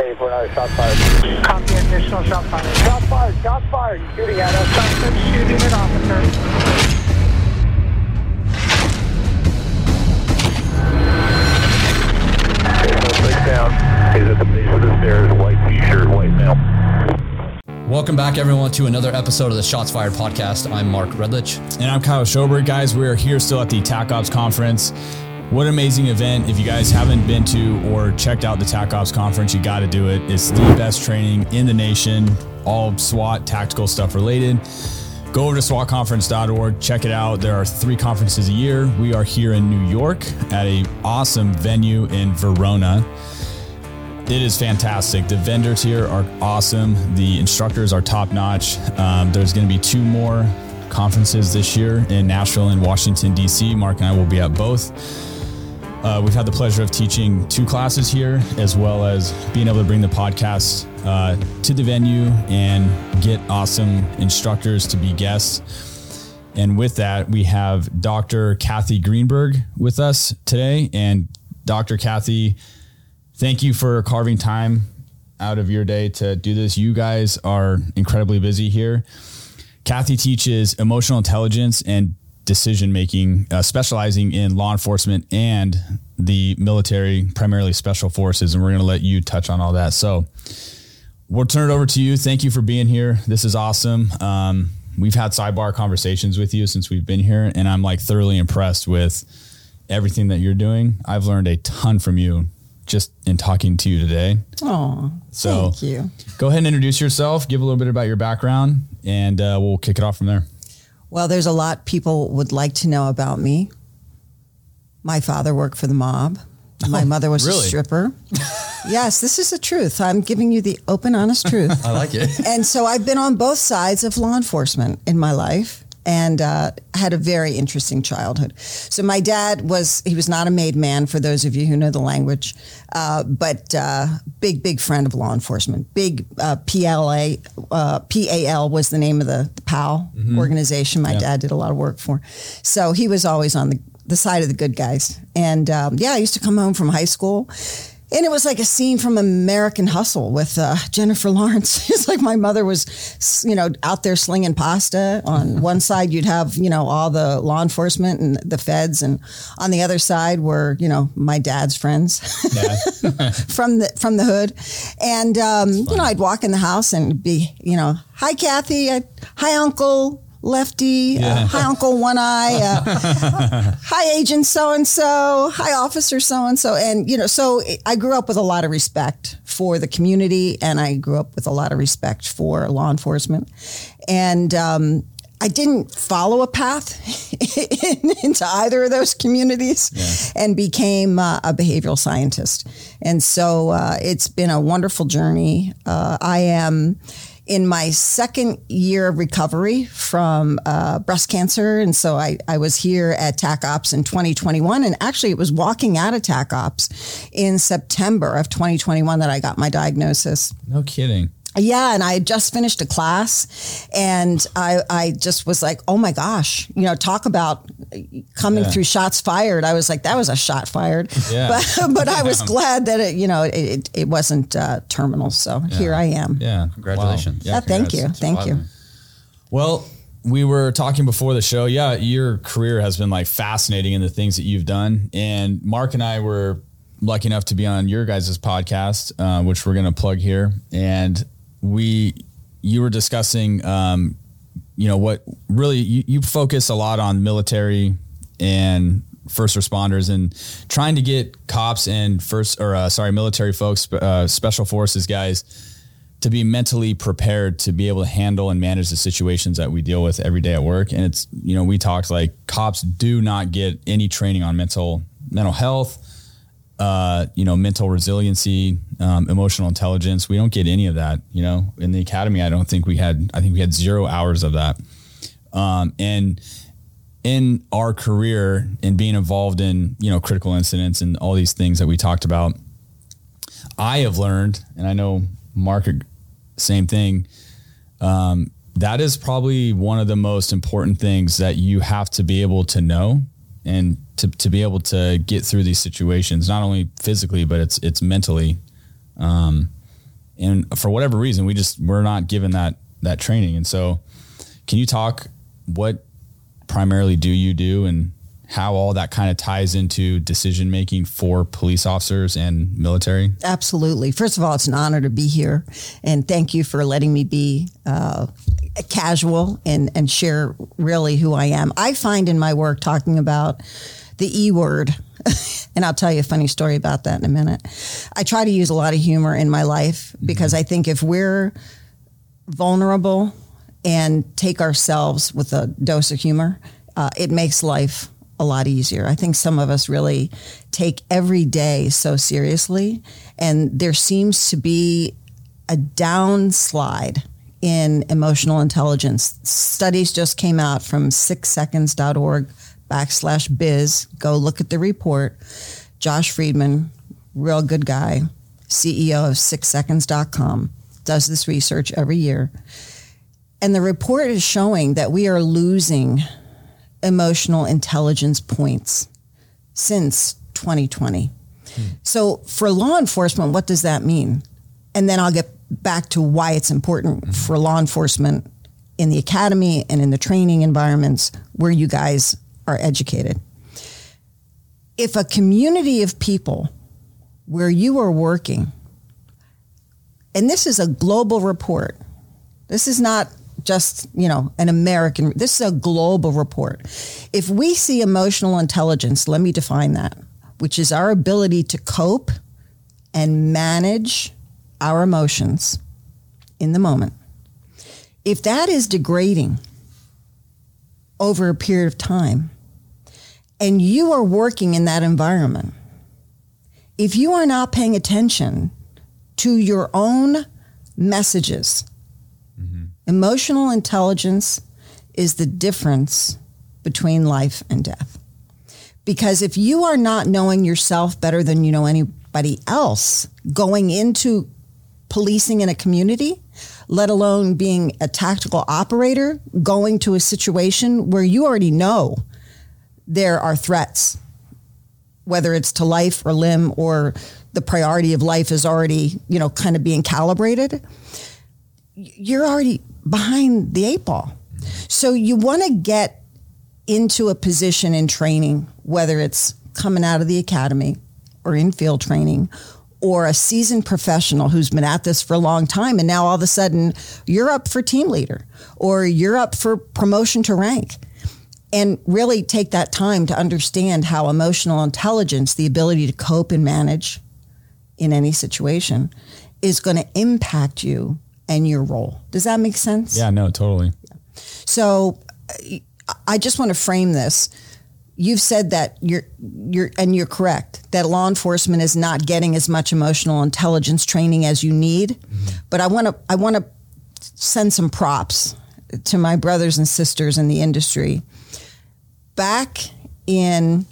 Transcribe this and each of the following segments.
K for another shot fired. Copy additional shot fired. Shot fired, shot fired. Shooting at us. Suspect shooting at officer. Suspect down. He's at the base of the stairs. White t-shirt, white male. Welcome back, everyone, to another episode of the Shots Fired podcast. I'm Mark Redlich. And I'm Kyle Shoberg, guys. We are here still at the TAC Ops conference. What an amazing event. If you guys haven't been to or checked out the TAC Ops conference, you got to do it. It's the best training in the nation, all SWAT tactical stuff related. Go over to SWATconference.org, check it out. There are three conferences a year. We are here in New York at a awesome venue in Verona. It is fantastic. The vendors here are awesome. The instructors are top notch. Um, there's going to be two more conferences this year in Nashville and Washington, D.C. Mark and I will be at both. Uh, we've had the pleasure of teaching two classes here, as well as being able to bring the podcast uh, to the venue and get awesome instructors to be guests. And with that, we have Dr. Cathy Greenberg with us today. And Dr. Cathy, thank you for carving time out of your day to do this. You guys are incredibly busy here. Kathy teaches emotional intelligence and decision making, uh, specializing in law enforcement and the military, primarily special forces. And we're going to let you touch on all that. So we'll turn it over to you. Thank you for being here. This is awesome. Um, we've had sidebar conversations with you since we've been here, and I'm like thoroughly impressed with everything that you're doing. I've learned a ton from you just in talking to you today. Oh, So- thank you. Go ahead and introduce yourself, give a little bit about your background, and uh, we'll kick it off from there. Well, there's a lot people would like to know about me. My father worked for the mob. Oh, my mother was really? a stripper. yes, this is the truth. I'm giving you the open, honest truth. I like it. and so I've been on both sides of law enforcement in my life and uh, had a very interesting childhood. So my dad was, he was not a made man for those of you who know the language, uh, but uh, big, big friend of law enforcement. Big uh, PLA, uh, PAL was the name of the, the PAL organization my dad did a lot of work for. So he was always on the, the side of the good guys. And um, yeah, I used to come home from high school and it was like a scene from American Hustle with uh, Jennifer Lawrence. it's like my mother was, you know, out there slinging pasta. On one side, you'd have, you know, all the law enforcement and the feds, and on the other side were, you know, my dad's friends Yeah. from the from the hood. And um, you know, I'd walk in the house and be, you know, hi Cathy, I, hi Uncle. Lefty, uh, hi Uncle One Eye, uh, hi Agent So and So, hi Officer So and So, and you know, so I grew up with a lot of respect for the community, and I grew up with a lot of respect for law enforcement, and um, I didn't follow a path into either of those communities, and became uh, a behavioral scientist, and so uh, it's been a wonderful journey. Uh, I am in my second year of recovery from uh, breast cancer. And so I, I was here at TAC Ops in 2021. And actually, it was walking out of TAC Ops in September of 2021 that I got my diagnosis. No kidding. Yeah, and I had just finished a class, and I I just was like, oh my gosh, you know, talk about coming Yeah. through shots fired. I was like, that was a shot fired, Yeah. but but I was glad that it you know it it, it wasn't uh, terminal. So here I am. Yeah. Congratulations. Wow. Yeah, thank you, congrats. thank you. Well, we were talking before the show. Yeah, your career has been like fascinating in the things that you've done. And Mark and I were lucky enough to be on your guys' podcast, uh, which we're going to plug here. And we, you were discussing, um, you know, what really you, you focus a lot on military and first responders and trying to get cops and first or uh, sorry military folks uh, special forces guys to be mentally prepared to be able to handle and manage the situations that we deal with every day at work. And it's, you know, we talked like cops do not get any training on mental, mental health, uh, you know, mental resiliency, um, emotional intelligence. We don't get any of that, you know, in the academy. I don't think we had, I think we had zero hours of that. Um, and in our career and being involved in, you know, critical incidents and all these things that we talked about, I have learned, and I know Mark, same thing. Um, that is probably one of the most important things that you have to be able to know and to, to be able to get through these situations, not only physically, but it's, it's mentally. Um, and for whatever reason, we just we're not given that that training. And so, can you talk what primarily do you do and how all that kind of ties into decision making for police officers and military? Absolutely. First of all, it's an honor to be here, and thank you for letting me be uh, casual and and share really who I am. I find in my work talking about the E word. and I'll tell you a funny story about that in a minute. I try to use a lot of humor in my life because I think if we're vulnerable and take ourselves with a dose of humor, uh, it makes life a lot easier. I think some of us really take every day so seriously, and there seems to be a downslide in emotional intelligence. Studies just came out from sixseconds.org backslash biz. Go look at the report. Josh Freedman, real good guy, CEO of sixseconds.com, does this research every year. And the report is showing that we are losing emotional intelligence points since 2020. So for law enforcement, what does that mean? And then I'll get back to why it's important for law enforcement in the academy and in the training environments where you guys are educated. If a community of people where you are working, and this is a global report, this is not just, you know, an American, this is a global report. If we see emotional intelligence, let me define that, which is our ability to cope and manage our emotions in the moment. If that is degrading over a period of time, and you are working in that environment, if you are not paying attention to your own messages, emotional intelligence is the difference between life and death. Because if you are not knowing yourself better than you know anybody else going into policing in a community, let alone being a tactical operator, going to a situation where you already know there are threats, whether it's to life or limb or the priority of life is already, you know, kind of being calibrated, you're already behind the eight ball. So you want to get into a position in training, whether it's coming out of the academy or in field training or a seasoned professional who's been at this for a long time and now all of a sudden you're up for team leader or you're up for promotion to rank and really take that time to understand how emotional intelligence the ability to cope and manage in any situation is going to impact you and your role does that make sense Yeah, no, totally. so I just want to frame this. You've said that you're you're and you're correct that law enforcement is not getting as much emotional intelligence training as you need. Mm-hmm. But I want to I want to send some props to my brothers and sisters in the industry. Back in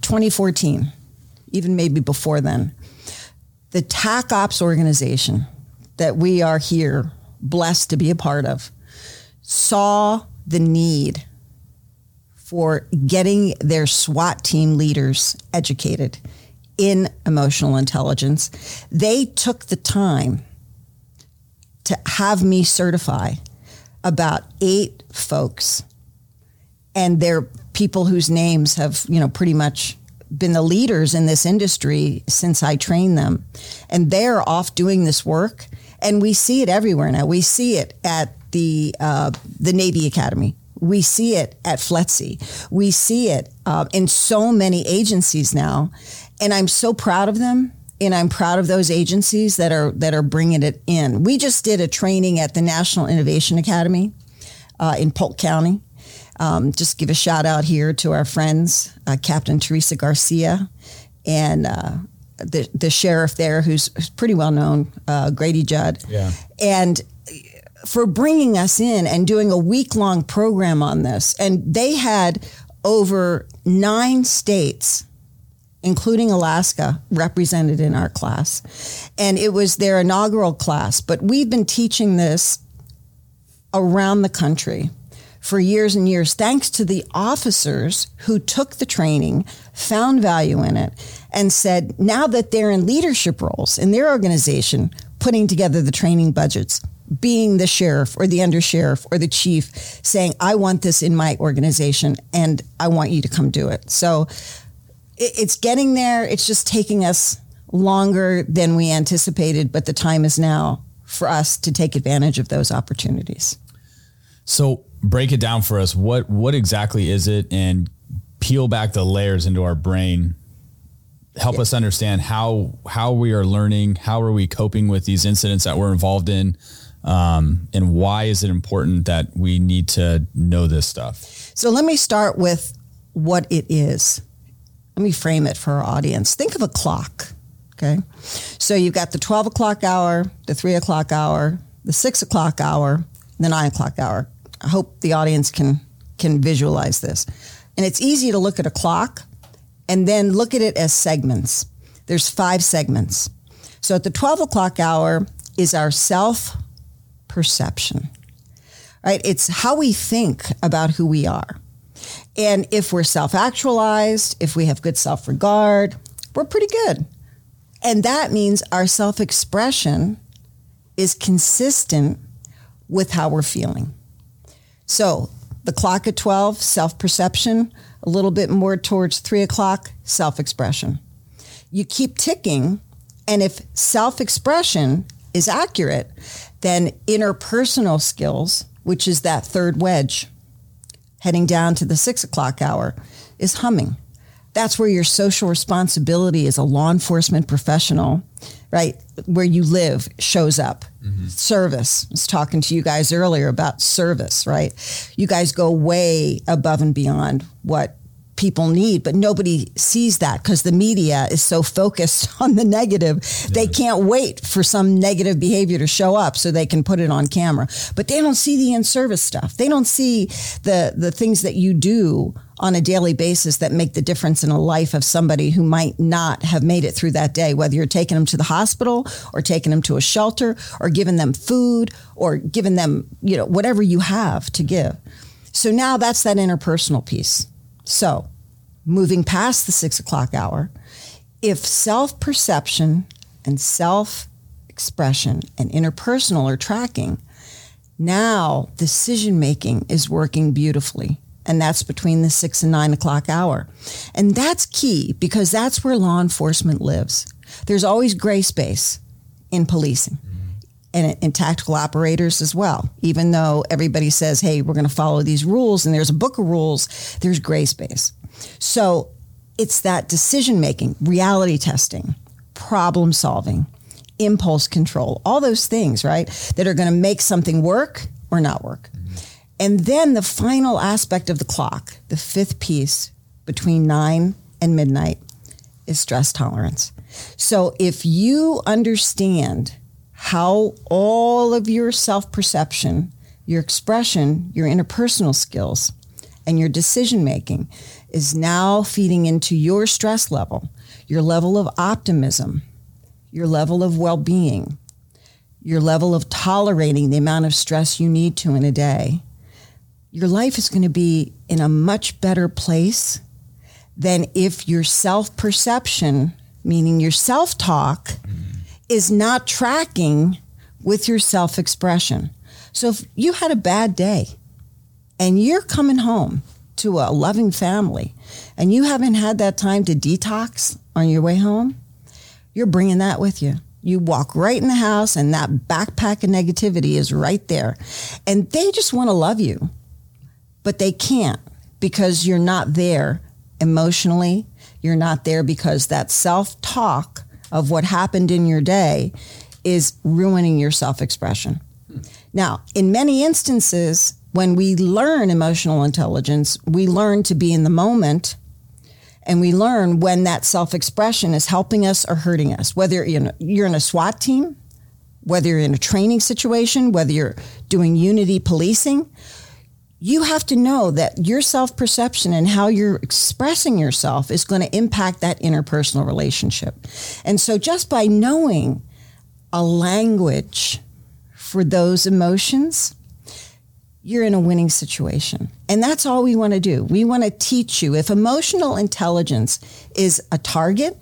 2014, even maybe before then, the TAC Ops organization that we are here blessed to be a part of saw the need for getting their SWAT team leaders educated in emotional intelligence. They took the time to have me certify about eight folks and they're people whose names have, you know, pretty much been the leaders in this industry since I trained them. And they're off doing this work. And we see it everywhere now. We see it at the uh, the Navy Academy. We see it at FLETC. We see it uh, in so many agencies now, and I'm so proud of them. And I'm proud of those agencies that are that are bringing it in. We just did a training at the National Innovation Academy uh, in Polk County. Um, just give a shout out here to our friends, uh, Captain Teresa Garcia, and uh, the the sheriff there, who's, pretty well known, uh, Grady Judd. Yeah. And for bringing us in and doing a week long program on this. And they had over nine states, including Alaska, represented in our class. And it was their inaugural class. But we've been teaching this around the country for years and years, thanks to the officers who took the training, found value in it, and said, now that they're in leadership roles in their organization, putting together the training budgets, being the sheriff or the undersheriff or the chief, saying, I want this in my organization and I want you to come do it. So it's getting there. It's just taking us longer than we anticipated, but the time is now for us to take advantage of those opportunities. So break it down for us. What what exactly is it and peel back the layers into our brain. Help yeah. us understand how how we are learning, how are we coping with these incidents that we're involved in, um, and why is it important that we need to know this stuff? So let me start with what it is. Let me frame it for our audience. Think of a clock. Okay. So you've got the 12 o'clock hour, the three o'clock hour, the six o'clock hour, the nine o'clock hour. I hope the audience can can visualize this. And it's easy to look at a clock and then look at it as segments. There's five segments. So at the 12 o'clock hour is our self perception, right? It's how we think about who we are. And if we're self actualized, if we have good self regard, we're pretty good. And that means our self expression is consistent with how we're feeling. So the clock at 12, self perception, a little bit more towards three o'clock, self expression. You keep ticking, and if self expression is accurate, then interpersonal skills, which is that third wedge, heading down to the six o'clock hour, is humming. That's where your social responsibility as a law enforcement professional, right, where you live shows up. Mm-hmm. Service. I was talking to you guys earlier about service, right? You guys go way above and beyond what people need, but nobody sees that because the media is so focused on the negative. Yeah. They can't wait for some negative behavior to show up so they can put it on camera. But they don't see the in service stuff. They don't see the the things that you do on a daily basis that make the difference in a life of somebody who might not have made it through that day, whether you're taking them to the hospital or taking them to a shelter or giving them food or giving them, you know, whatever you have to give. So now that's that interpersonal piece. So moving past the six o'clock hour, if self perception and self expression and interpersonal are tracking, now decision making is working beautifully and that's between the six and nine o'clock hour. And that's key because that's where law enforcement lives. There's always gray space in policing and in tactical operators as well. Even though everybody says, hey, we're going to follow these rules and there's a book of rules, there's gray space. So it's that decision making, reality testing, problem solving, impulse control, all those things, right, that are going to make something work or not work. And then the final aspect of the clock, the fifth piece between nine and midnight, is stress tolerance. So if you understand how all of your self perception, your expression, your interpersonal skills, and your decision making is now feeding into your stress level, your level of optimism, your level of well being, your level of tolerating the amount of stress you need to in a day your life is going to be in a much better place than if your self perception, meaning your self talk, is not tracking with your self expression. So if you had a bad day and you're coming home to a loving family and you haven't had that time to detox on your way home, you're bringing that with you. You walk right in the house and that backpack of negativity is right there. And they just want to love you but they can't because you're not there emotionally. You're not there because that self talk of what happened in your day is ruining your self expression. Now, in many instances, when we learn emotional intelligence, we learn to be in the moment and we learn when that self expression is helping us or hurting us, whether you're in a SWAT team, whether you're in a training situation, whether you're doing unity policing you have to know that your self perception and how you're expressing yourself is going to impact that interpersonal relationship. And so, just by knowing a language for those emotions, you're in a winning situation. And that's all we want to do. We want to teach you if emotional intelligence is a target,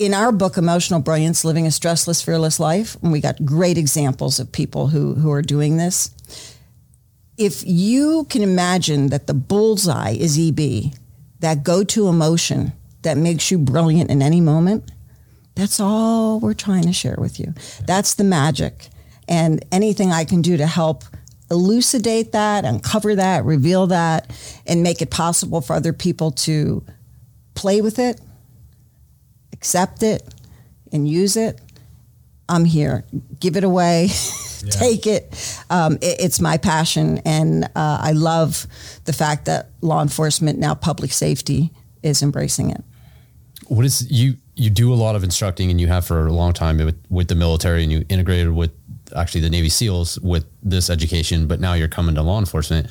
in our book, Emotional Brilliance Living a Stressless, Fearless Life, and we got great examples of people who, who are doing this. If you can imagine that the bullseye is EB, that go to emotion that makes you brilliant in any moment, that's all we're trying to share with you. That's the magic. And anything I can do to help elucidate that, uncover that, reveal that, and make it possible for other people to play with it, accept it, and use it, I'm here. Give it away. Yeah. Take it. Um, it. It's my passion, and uh, I love the fact that law enforcement now public safety is embracing it. What is you? You do a lot of instructing, and you have for a long time with, with the military, and you integrated with actually the Navy SEALs with this education. But now you're coming to law enforcement,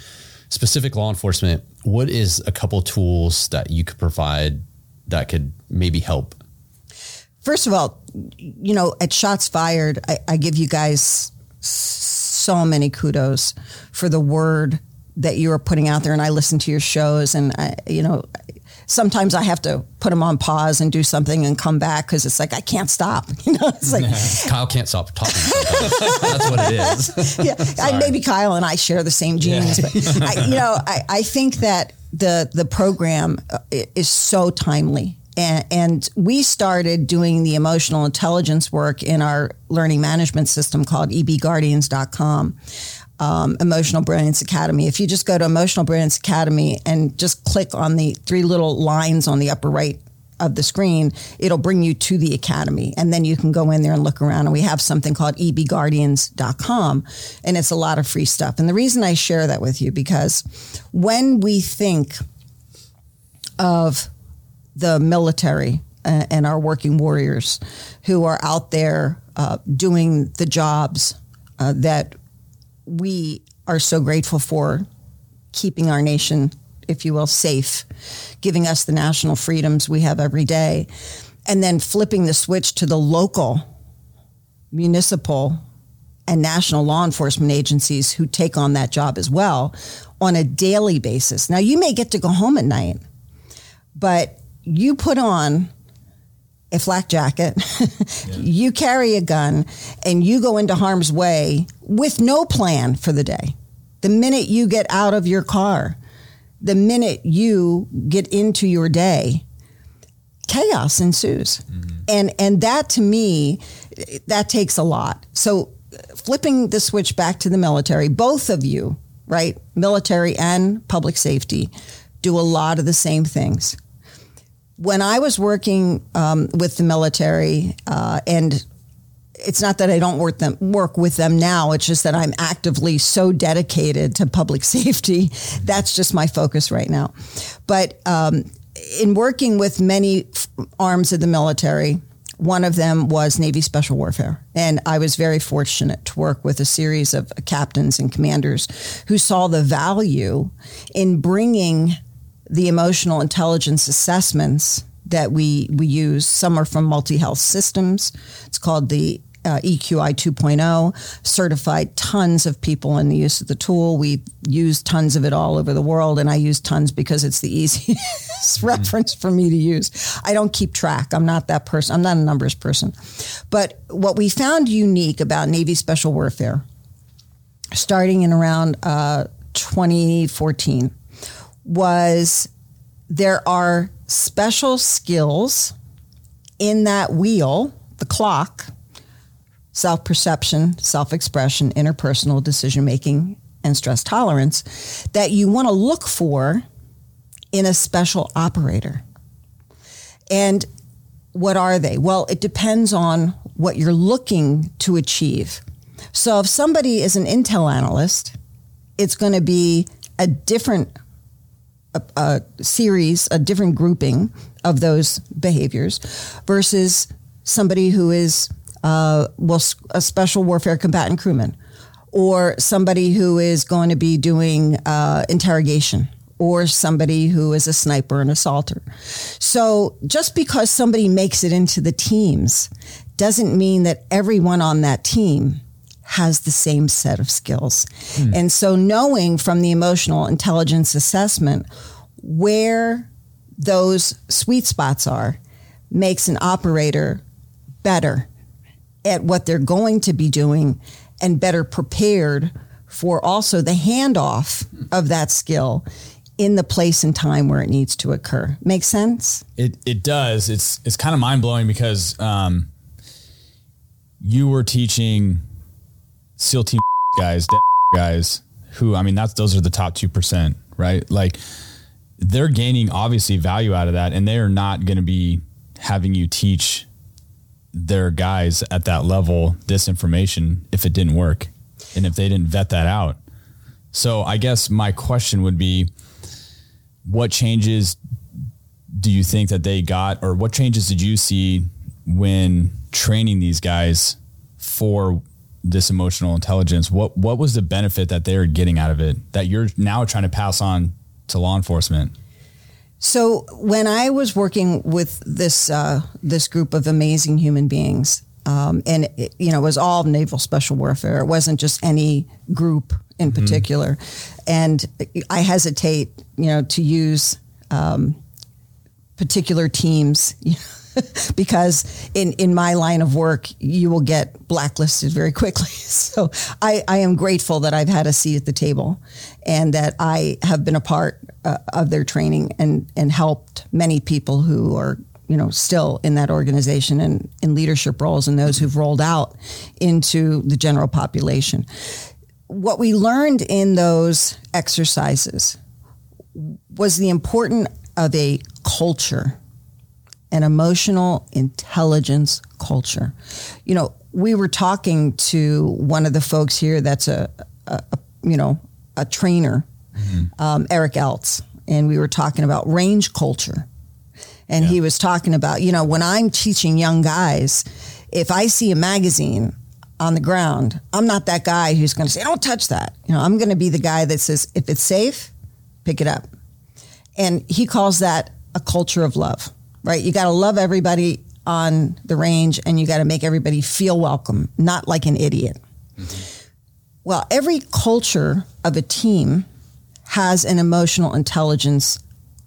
specific law enforcement. What is a couple tools that you could provide that could maybe help First of all, you know, at Shots Fired, I, I give you guys so many kudos for the word that you are putting out there. And I listen to your shows, and I, you know, sometimes I have to put them on pause and do something and come back because it's like I can't stop. You know, it's like Kyle can't stop talking. That's what it is. yeah, I, maybe Kyle and I share the same genes, yeah. but I, you know, I, I think that the the program uh, is so timely and, and, we started doing the emotional intelligence work in our learning management system called ebguardians.com. Um, Emotional Brilliance Academy. If you just go to Emotional Brilliance Academy and just click on the three little lines on the upper right of the screen, it'll bring you to the academy. And then you can go in there and look around. And we have something called ebguardians.com, and it's a lot of free stuff. And the reason I share that with you, because when we think of the military uh, and our working warriors who are out there uh, doing the jobs uh, that we are so grateful for, keeping our nation, if you will, safe, giving us the national freedoms we have every day, and then flipping the switch to the local, municipal, and national law enforcement agencies who take on that job as well on a daily basis. Now, you may get to go home at night, but you put on a flak jacket, yeah. you carry a gun, and you go into harm's way with no plan for the day. The minute you get out of your car, the minute you get into your day, chaos ensues. Mm-hmm. And and that to me, that takes a lot. So flipping the switch back to the military, both of you, right? Military and public safety, do a lot of the same things when I was working um, with the military, uh, and it's not that I don't work them work with them now. It's just that I'm actively so dedicated to public safety. That's just my focus right now. But um, in working with many arms of the military, one of them was Navy Special Warfare. And I was very fortunate to work with a series of captains and commanders who saw the value in bringing the emotional intelligence assessments that we, we use. Some are from Multi Health Systems. It's called the uh, EQI 2.0, certified tons of people in the use of the tool. We use tons of it all over the world, and I use tons because it's the easiest reference for me to use. I don't keep track. I'm not that person. I'm not a numbers person. But what we found unique about Navy Special Warfare, starting in around uh, 2014, was there are special skills in that wheel, the clock, self perception, self expression, interpersonal decision making, and stress tolerance that you want to look for in a special operator. And what are they? Well, it depends on what you're looking to achieve. So if somebody is an intel analyst, it's going to be a different a, a series, a different grouping of those behaviors versus somebody who is uh, well, a special warfare combatant crewman or somebody who is going to be doing uh, interrogation or somebody who is a sniper and assaulter. So just because somebody makes it into the teams doesn't mean that everyone on that team has the same set of skills. Hmm. And so knowing from the emotional intelligence assessment where those sweet spots are makes an operator better at what they're going to be doing and better prepared for also the handoff of that skill in the place and time where it needs to occur. Make sense? It it does. It's it's kind of mind blowing because um, you were teaching SEAL team guys, guys who I mean that's those are the top two percent, right? Like they're gaining obviously value out of that, and they are not going to be having you teach their guys at that level this information if it didn't work and if they didn't vet that out. So I guess my question would be what changes do you think that they got or what changes did you see when training these guys for this emotional intelligence? What what was the benefit that they're getting out of it that you're now trying to pass on to law enforcement? So when I was working with this uh, this group of amazing human beings, um, and it, you know, it was all naval special warfare. It wasn't just any group in mm-hmm. particular. And I hesitate, you know, to use um, particular teams. because in, in my line of work, you will get blacklisted very quickly. So I, I am grateful that I've had a seat at the table and that I have been a part uh, of their training and, and helped many people who are you know still in that organization and in leadership roles and those who've rolled out into the general population. What we learned in those exercises was the importance of a culture an emotional intelligence culture. You know, we were talking to one of the folks here that's a, a, a you know, a trainer, mm-hmm. um, Eric Eltz, and we were talking about range culture. And yeah. he was talking about, you know, when I'm teaching young guys, if I see a magazine on the ground, I'm not that guy who's going to say, don't touch that. You know, I'm going to be the guy that says, if it's safe, pick it up. And he calls that a culture of love right? You got to love everybody on the range and you got to make everybody feel welcome, not like an idiot. Mm-hmm. Well, every culture of a team has an emotional intelligence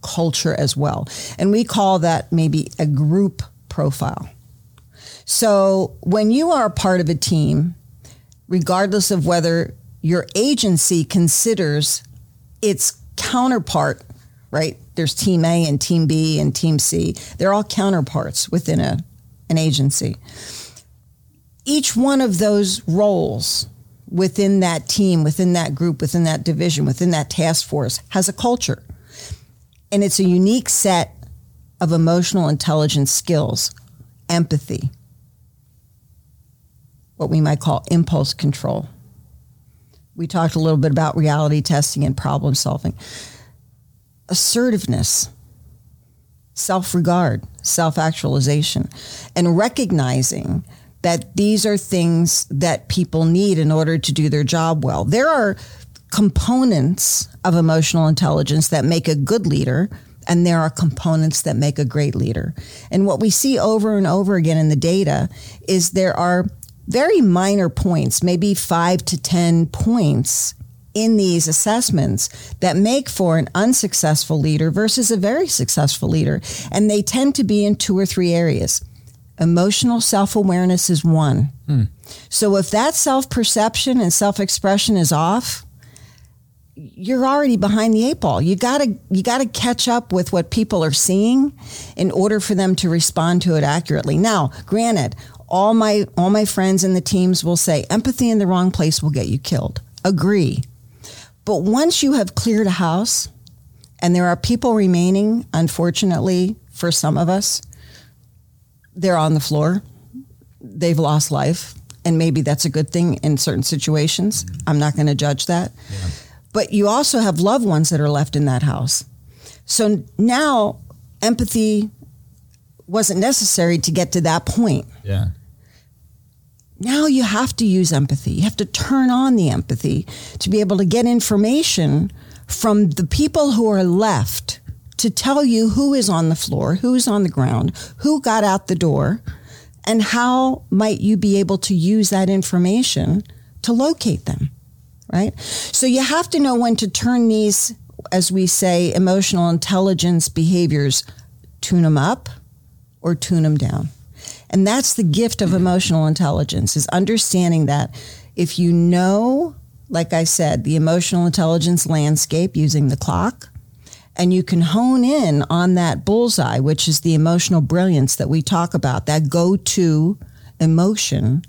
culture as well. And we call that maybe a group profile. So when you are a part of a team, regardless of whether your agency considers its counterpart, right, there's team A and team B and team C. They're all counterparts within a, an agency. Each one of those roles within that team, within that group, within that division, within that task force has a culture. And it's a unique set of emotional intelligence skills, empathy, what we might call impulse control. We talked a little bit about reality testing and problem solving assertiveness, self regard, self actualization, and recognizing that these are things that people need in order to do their job well. There are components of emotional intelligence that make a good leader, and there are components that make a great leader. And what we see over and over again in the data is there are very minor points, maybe five to 10 points in these assessments that make for an unsuccessful leader versus a very successful leader. And they tend to be in two or three areas. Emotional self awareness is one. Hmm. So if that self perception and self expression is off, you're already behind the eight ball. You gotta you gotta catch up with what people are seeing in order for them to respond to it accurately. Now, granted, all my all my friends in the teams will say empathy in the wrong place will get you killed. Agree. But once you have cleared a house, and there are people remaining, unfortunately, for some of us, they're on the floor. They've lost life. And maybe that's a good thing in certain situations. I'm not going to judge that. Yeah. But you also have loved ones that are left in that house. So now empathy wasn't necessary to get to that point. Yeah now you have to use empathy. You have to turn on the empathy to be able to get information from the people who are left to tell you who is on the floor, who's on the ground, who got out the door, and how might you be able to use that information to locate them, right? So you have to know when to turn these, as we say, emotional intelligence behaviors, tune them up or tune them down. And that's the gift of emotional intelligence is understanding that if you know, like I said, the emotional intelligence landscape using the clock, and you can hone in on that bullseye, which is the emotional brilliance that we talk about, that go to emotion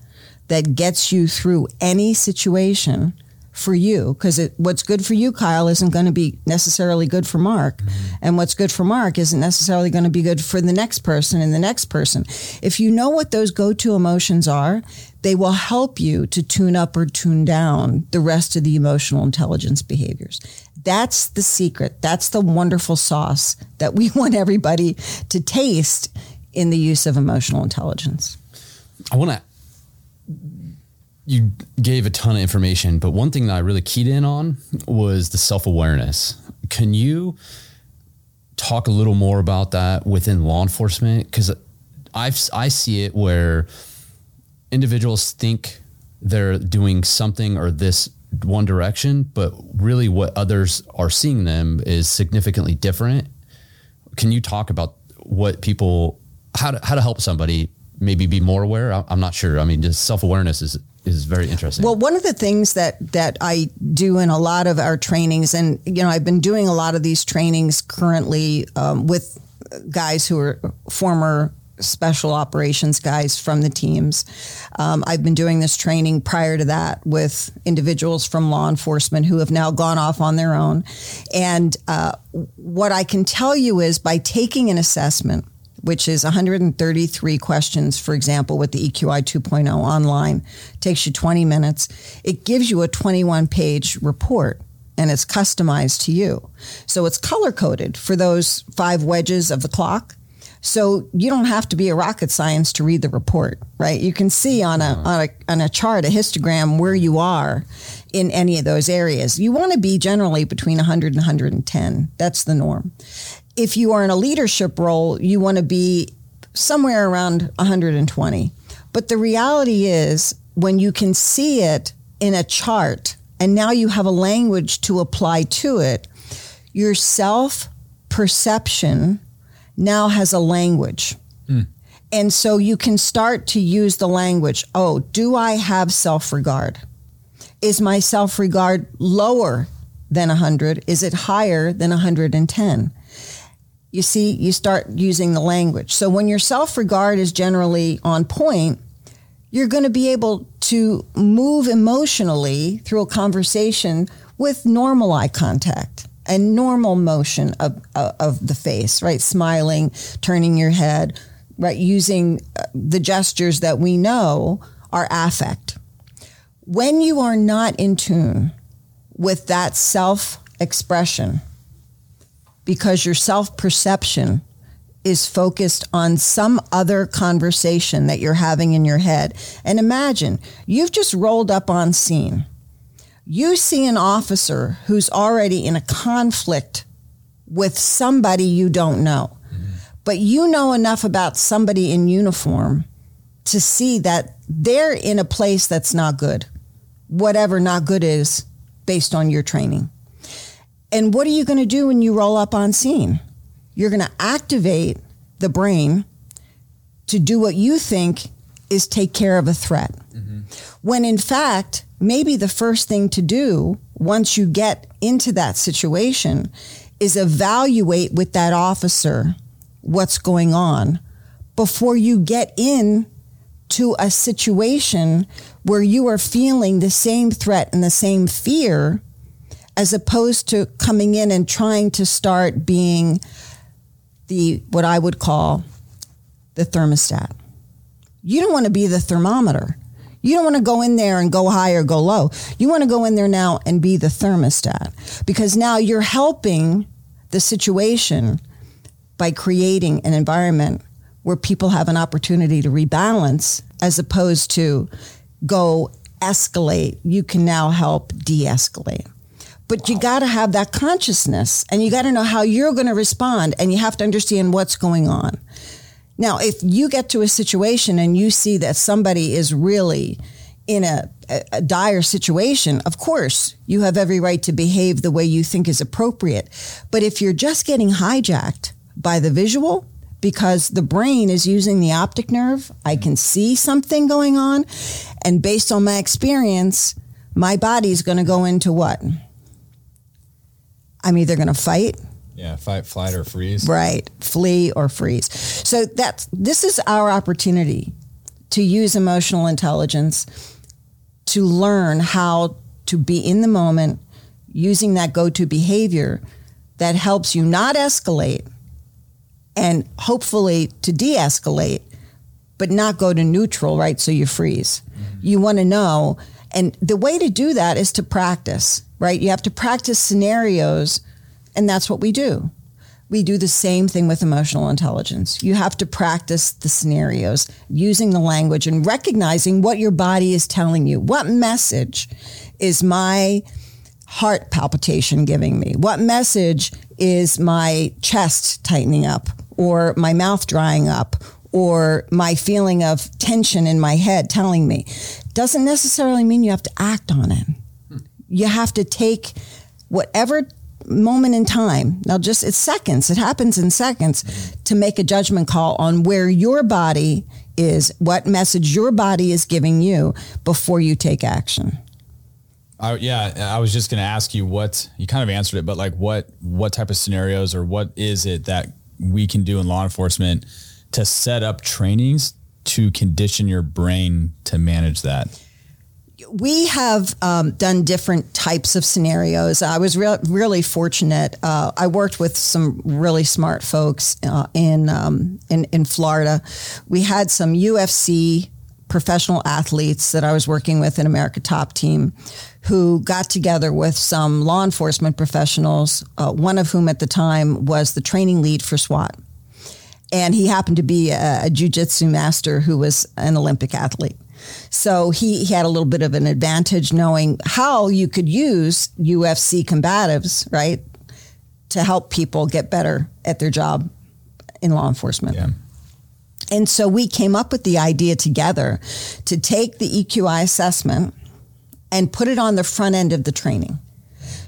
that gets you through any situation for you because what's good for you kyle isn't going to be necessarily good for mark. Mm-hmm. and what's good for mark isn't necessarily going to be good for the next person and the next person. If you know what those go-to emotions are they will help you to tune up or tune down the rest of the emotional intelligence behaviors. That's the secret. That's the wonderful sauce that we want everybody to taste in the use of emotional intelligence. I want to you gave a ton of information, but one thing that I really keyed in on was the self awareness. Can you talk a little more about that within law enforcement? Because I've I see it where individuals think they're doing something or this one direction, but really what others are seeing them is significantly different. Can you talk about what people how to how to help somebody maybe be more aware? I'm not sure. I mean, just self awareness is is very interesting. Well, one of the things that that I do in a lot of our trainings, and you know, I've been doing a lot of these trainings currently um, with guys who are former special operations guys from the teams. Um, I've been doing this training prior to that with individuals from law enforcement who have now gone off on their own. And uh, what I can tell you is by taking an assessment which is 133 questions, for example, with the EQI 2.0 online. It takes you 20 minutes. It gives you a 21 page report and it's customized to you. So it's color coded for those five wedges of the clock. So you don't have to be a rocket science to read the report, right? You can see on a, on a, on a chart, a histogram where you are in any of those areas. You want to be generally between 100 and 110. That's the norm if you are in a leadership role, you want to be somewhere around 120. But the reality is, when you can see it in a chart and now you have a language to apply to it, your self perception now has a language. Mm. And so you can start to use the language. Oh, do I have self regard? Is my self regard lower than 100? Is it higher than 110? You see, you start using the language. So when your self regard is generally on point, you're going to be able to move emotionally through a conversation with normal eye contact and normal motion of, of the face, right? Smiling, turning your head, right? Using uh, the gestures that we know are affect. When you are not in tune with that self expression, because your self perception is focused on some other conversation that you're having in your head. And imagine you've just rolled up on scene. You see an officer who's already in a conflict with somebody you don't know, mm-hmm. but you know enough about somebody in uniform to see that they're in a place that's not good, whatever not good is based on your training. And what are you going to do when you roll up on scene? You're going to activate the brain to do what you think is take care of a threat. Mm-hmm. When in fact, maybe the first thing to do once you get into that situation is evaluate with that officer what's going on before you get in to a situation where you are feeling the same threat and the same fear as opposed to coming in and trying to start being the what I would call the thermostat. You don't want to be the thermometer. You don't want to go in there and go high or go low. You want to go in there now and be the thermostat because now you're helping the situation by creating an environment where people have an opportunity to rebalance as opposed to go escalate. You can now help de escalate. But you got to have that consciousness and you got to know how you're going to respond and you have to understand what's going on. Now, if you get to a situation and you see that somebody is really in a, a, dire situation, of course, you have every right to behave the way you think is appropriate. But if you're just getting hijacked by the visual, because the brain is using the optic nerve. I can see something going on. And based on my experience, my body's going to go into what? I'm either going to fight, Yeah, fight, flight, or freeze. right, flee, or freeze. So that's this is our opportunity to use emotional intelligence to learn how to be in the moment using that go-to behavior that helps you not escalate and hopefully to de-escalate but not go to neutral right? So you freeze. Mm-hmm. You want to know and the way to do that is to practice right you have to practice scenarios and that's what we do we do the same thing with emotional intelligence. You have to practice the scenarios, using the language and recognizing what your body is telling you. What message is my heart palpitation giving me? What message is my chest tightening up or my mouth drying up or my feeling of tension in my head telling me? Doesn't necessarily mean you have to act on it. You have to take whatever moment in time. Now, just it's seconds, it happens in seconds to make a judgment call on where your body is, what message your body is giving you before you take action. I, yeah, I was just going to ask you what you kind of answered it, but like what what type of scenarios or what is it that we can do in law enforcement to set up trainings to condition your brain to manage that? we have um, done different types of scenarios. I was re- really fortunate. Uh, I worked with some really smart folks uh, in, um, in in Florida. We had some UFC professional athletes that I was working with in American Top Team who got together with some law enforcement professionals, uh, one of whom at the time was the training lead for SWAT. And he happened to be a, a jujitsu master who was an Olympic athlete. So he, he had a little bit of an advantage knowing how you could use UFC combatives, right, to help people get better at their job in law enforcement. Yeah. And so we came up with the idea together to take the EQI assessment and put it on the front end of the training.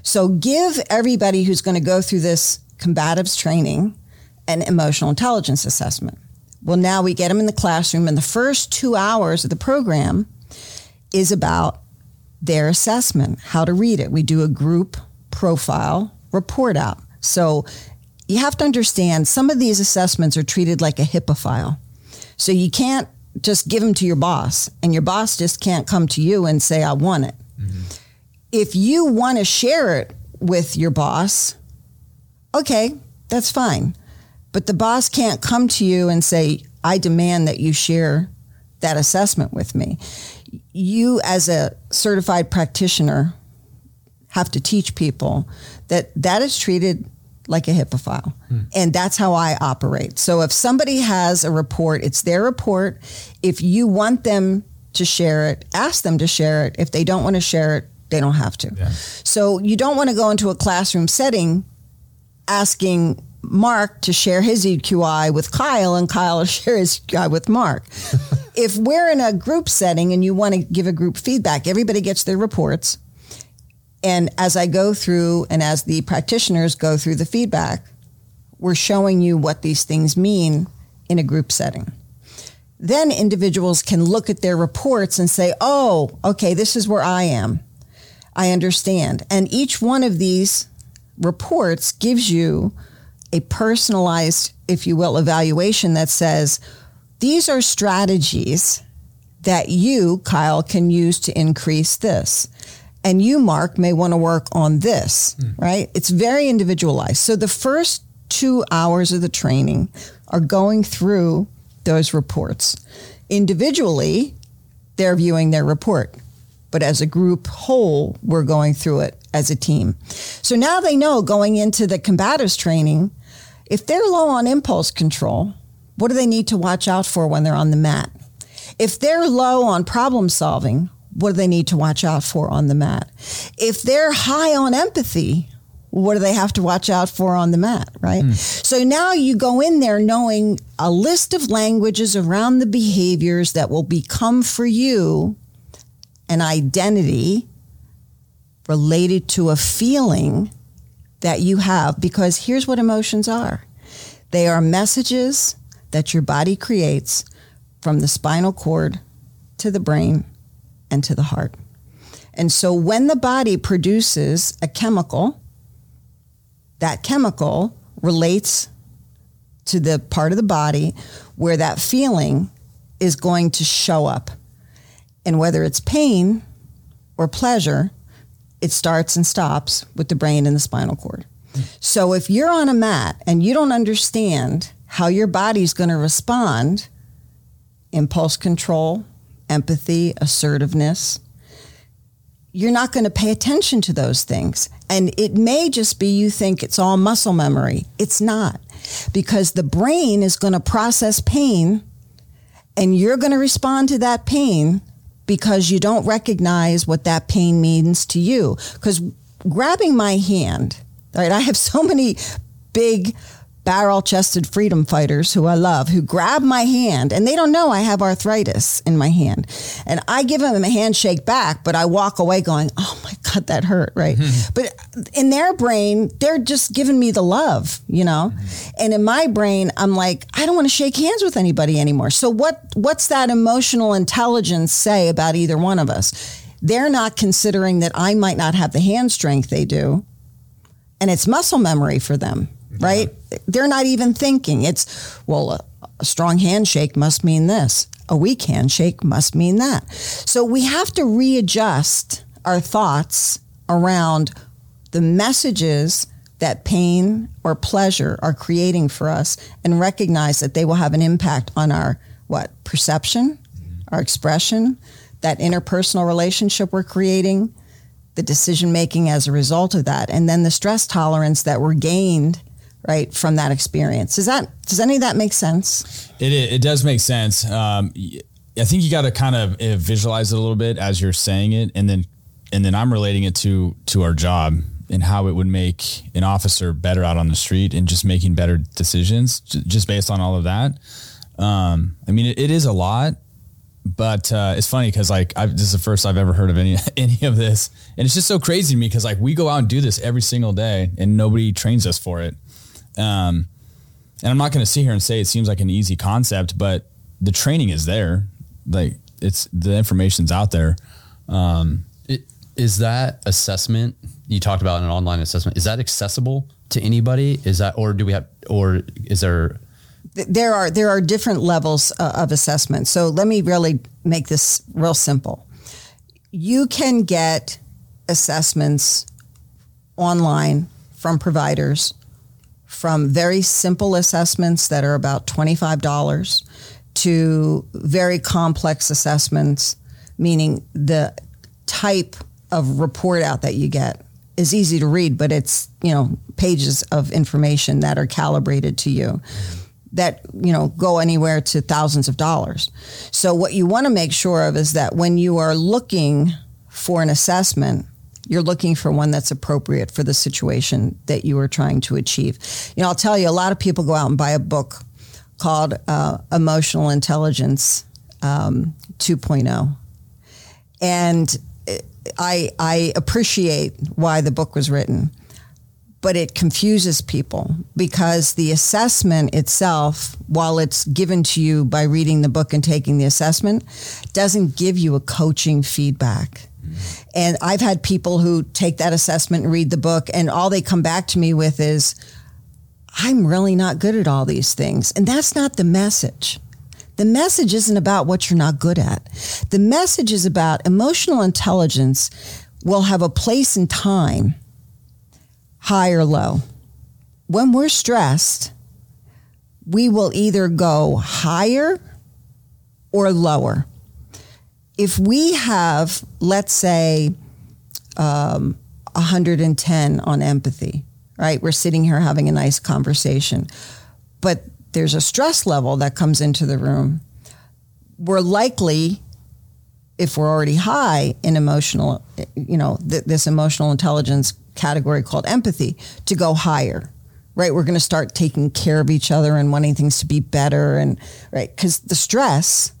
So give everybody who's going to go through this combatives training an emotional intelligence assessment. Well, now we get them in the classroom, and the first two hours of the program is about their assessment, how to read it. We do a group profile report out. So you have to understand some of these assessments are treated like a HIPAA file. So you can't just give them to your boss, and your boss just can't come to you and say, I want it. Mm-hmm. If you want to share it with your boss, okay, that's fine. But the boss can't come to you and say, I demand that you share that assessment with me. You, as a certified practitioner, have to teach people that that is treated like a HIPAA file. Hmm. And that's how I operate. So if somebody has a report, it's their report. If you want them to share it, ask them to share it. If they don't want to share it, they don't have to. So you don't want to go into a classroom setting asking Mark to share his EQI with Kyle and Kyle to share his EQI with Mark. if we're in a group setting and you want to give a group feedback, everybody gets their reports. And as I go through and as the practitioners go through the feedback, we're showing you what these things mean in a group setting. Then individuals can look at their reports and say, oh, okay, this is where I am. I understand. And each one of these reports gives you a personalized, if you will, evaluation that says, these are strategies that you, Kyle, can use to increase this. And you, Mark, may want to work on this, hmm. right? It's very individualized. So the first two hours of the training are going through those reports. Individually, they're viewing their report. But as a group whole, we're going through it as a team. So now they know going into the combatives training, if they're low on impulse control, what do they need to watch out for when they're on the mat? If they're low on problem solving, what do they need to watch out for on the mat? If they're high on empathy, what do they have to watch out for on the mat, right? Hmm. So now you go in there knowing a list of languages around the behaviors that will become for you an identity related to a feeling that you have because here's what emotions are they are messages that your body creates from the spinal cord to the brain and to the heart. And so when the body produces a chemical, that chemical relates to the part of the body where that feeling is going to show up. And whether it's pain or pleasure, it starts and stops with the brain and the spinal cord. So if you're on a mat and you don't understand how your body's going to respond, impulse control, empathy, assertiveness, you're not going to pay attention to those things. And it may just be you think it's all muscle memory. It's not because the brain is going to process pain and you're going to respond to that pain because you don't recognize what that pain means to you. Because grabbing my hand, right? I have so many big barrel chested freedom fighters who I love who grab my hand and they don't know I have arthritis in my hand. And I give them a handshake back, but I walk away going, oh my God, that hurt, right? Mm-hmm. But in their brain, they're just giving me the love, you know? Mm-hmm. And in my brain, I'm like, I don't want to shake hands with anybody anymore. So what what's that emotional intelligence say about either one of us? They're not considering that I might not have the hand strength they do. And it's muscle memory for them right? They're not even thinking. It's, well, a, a strong handshake must mean this, a weak handshake must mean that. So we have to readjust our thoughts around the messages that pain or pleasure are creating for us and recognize that they will have an impact on our what perception our expression that interpersonal relationship we're creating the decision making as a result of that and then the stress tolerance that we're gained right from that experience. Does that does any of that make sense? It it does make sense. Um, I think you got to kind of uh, visualize it a little bit as you're saying it, and then and then I'm relating it to to our job and how it would make an officer better out on the street and just making better decisions just based on all of that. Um, I mean, it, it is a lot, but uh, it's funny because like I've, this is the first I've ever heard of any any of this, and it's just so crazy to me because like we go out and do this every single day, and nobody trains us for it. Um, and I'm not going to sit here and say it seems like an easy concept, but the training is there. Like it's the information's out there. Um, it, is that assessment you talked about an online assessment? Is that accessible to anybody? Is that, or do we have, or is there? There are there are different levels uh, of assessment. So let me really make this real simple. You can get assessments online from providers from very simple assessments that are about $25 to very complex assessments, meaning the type of report out that you get is easy to read, but it's, you know, pages of information that are calibrated to you that, you know, go anywhere to thousands of dollars. So what you want to make sure of is that when you are looking for an assessment, you're looking for one that's appropriate for the situation that you are trying to achieve. You know, I'll tell you, a lot of people go out and buy a book called uh, Emotional Intelligence um, 2.0. And I, I appreciate why the book was written, but it confuses people because the assessment itself, while it's given to you by reading the book and taking the assessment, doesn't give you a coaching feedback and I've had people who take that assessment and read the book, and all they come back to me with is, I'm really not good at all these things. And that's not the message. The message isn't about what you're not good at. The message is about emotional intelligence will have a place in time, high or low. When we're stressed, we will either go higher or lower if we have, let's say, um, 110 on empathy, right? We're sitting here having a nice conversation, but there's a stress level that comes into the room. We're likely, if we're already high in emotional, you know, th- this emotional intelligence category called empathy, to go higher right? We're going to start taking care of each other and wanting things to be better and right because the stress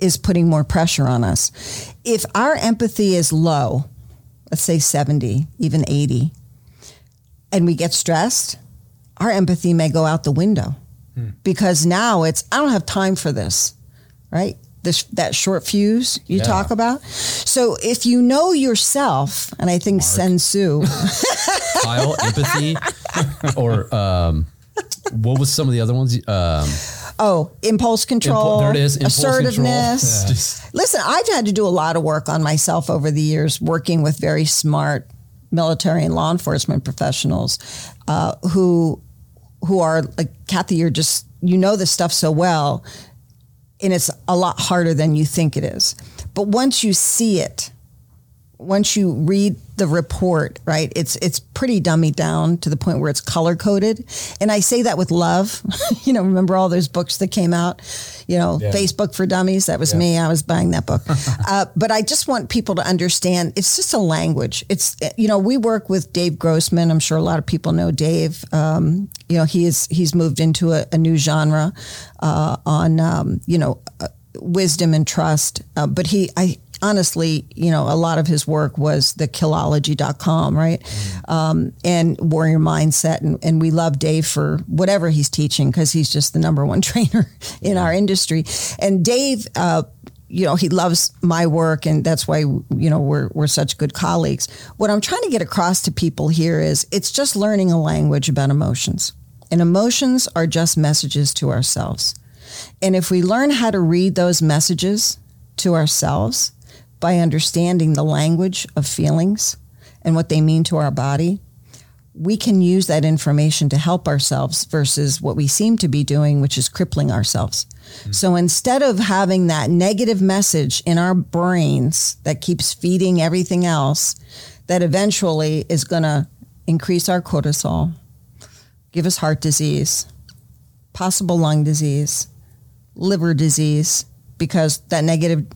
is putting more pressure on us. If our empathy is low, let's say 70, even 80, and we get stressed, our empathy may go out the window. because now it's I don't have time for this, right? This that short fuse you Yeah. talk about. So if you know yourself, and I think Sun Tzu, Kyle, empathy, or um, what was some of the other ones? Um, oh, impulse control, Impul- there it is, impulse control. assertiveness. Yeah. Listen, I've had to do a lot of work on myself over the years, working with very smart military and law enforcement professionals uh, who who are like Cathy. You're just you know this stuff so well, and it's a lot harder than you think it is. But once you see it, once you read the report, right, it's it's pretty dummied down to the point where it's color coded. And I say that with love. you know, remember all those books that came out, you know, Yeah. Facebook for Dummies. That was me. I was buying that book. uh, but I just want people to understand it's just a language. It's you know, we work with Dave Grossman. I'm sure a lot of people know Dave. Um, you know, he is he's moved into a, a new genre uh, on um, you know uh, wisdom and trust. Uh, but he, I honestly, you know, a lot of his work was the killology.com, right? Um, and warrior mindset. And, and we love Dave for whatever he's teaching because he's just the number one trainer in our industry. And Dave, uh, you know, he loves my work and that's why, you know, we're, we're such good colleagues. What I'm trying to get across to people here is it's just learning a language about emotions. And emotions are just messages to ourselves. And if we learn how to read those messages to ourselves by understanding the language of feelings and what they mean to our body, we can use that information to help ourselves versus what we seem to be doing, which is crippling ourselves. Mm-hmm. So instead of having that negative message in our brains that keeps feeding everything else, that eventually is going to increase our cortisol, give us heart disease, possible lung disease, liver disease, because that negative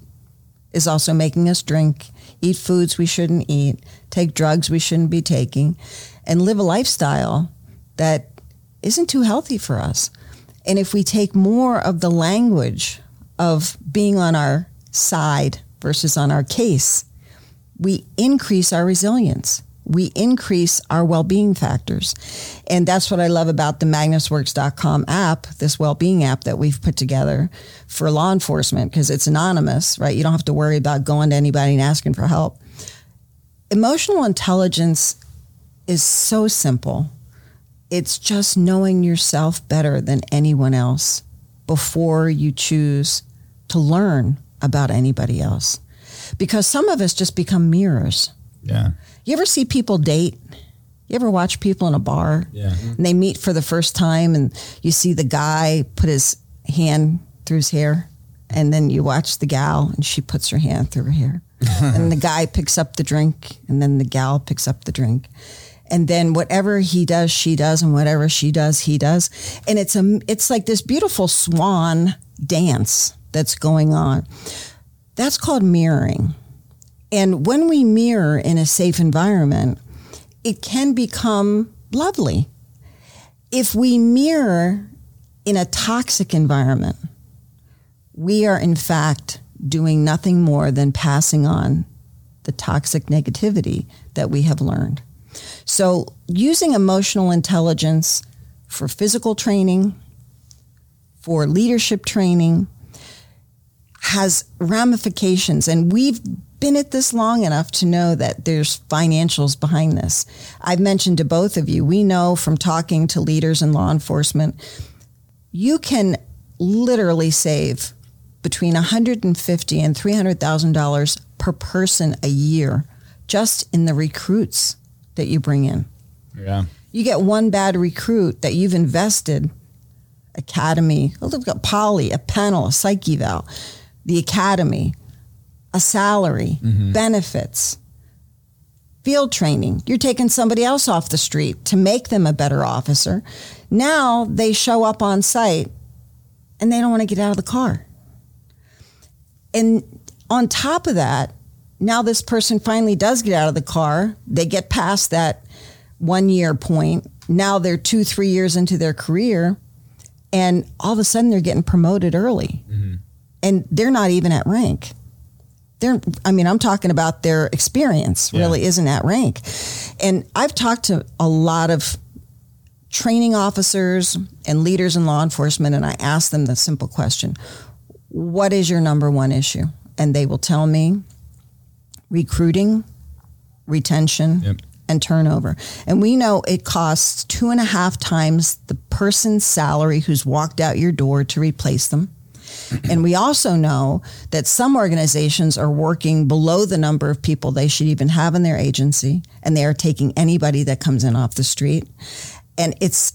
is also making us drink, eat foods we shouldn't eat, take drugs we shouldn't be taking, and live a lifestyle that isn't too healthy for us. And if we take more of the language of being on our side versus on our case, we increase our resilience. We increase our well-being factors. And that's what I love about the magnusworks.com app, this well-being app that we've put together for law enforcement because it's anonymous, right? You don't have to worry about going to anybody and asking for help. Emotional intelligence is so simple. It's just knowing yourself better than anyone else before you choose to learn about anybody else. Because some of us just become mirrors. Yeah. You ever see people date? You ever watch people in a bar? Yeah. And they meet for the first time and you see the guy put his hand through his hair and then you watch the gal and she puts her hand through her hair. and the guy picks up the drink and then the gal picks up the drink. And then whatever he does, she does, and whatever she does, he does. And it's a it's like this beautiful swan dance that's going on. That's called mirroring. And when we mirror in a safe environment, it can become lovely. If we mirror in a toxic environment, we are in fact doing nothing more than passing on the toxic negativity that we have learned. So, using emotional intelligence for physical training, for leadership training, has ramifications. And we've been at this long enough to know that there's financials behind this. I've mentioned to both of you, we know from talking to leaders in law enforcement, you can literally save between 150 and 300,000 dollars per person a year just in the recruits that you bring in. Yeah. You get one bad recruit that you've invested academy, look at poly, a panel, a psych eval, the academy, a salary, mm-hmm. benefits, field training. You're taking somebody else off the street to make them a better officer. Now they show up on site and they don't want to get out of the car. And on top of that, now this person finally does get out of the car. They get past that one year point. Now they're two, three years into their career, and all of a sudden they're getting promoted early. Mm-hmm. And they're not even at rank. They're, I mean, I'm talking about their experience really isn't at rank. And I've talked to a lot of training officers and leaders in law enforcement and I ask them the simple question What is your number one issue? And they will tell me recruiting, retention, Yep. and turnover. And we know it costs two and a half times the person's salary who's walked out your door to replace them. And we also know that some organizations are working below the number of people they should even have in their agency, and they are taking anybody that comes in off the street. And it's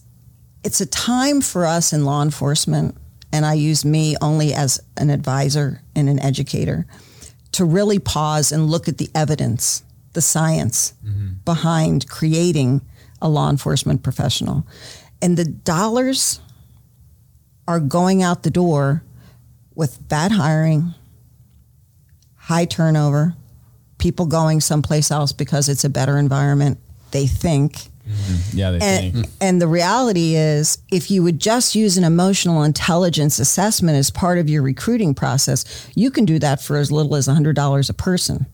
it's a time for us in law enforcement, and I use me only as an advisor and an educator, to really pause and look at the evidence, the science mm-hmm. behind creating a law enforcement professional. And the dollars are going out the door with bad hiring, high turnover, people going someplace else because it's a better environment, they think. Mm-hmm. Yeah, they And, think. and the reality is, if you would just use an emotional intelligence assessment as part of your recruiting process, you can do that for as little as $100 a person.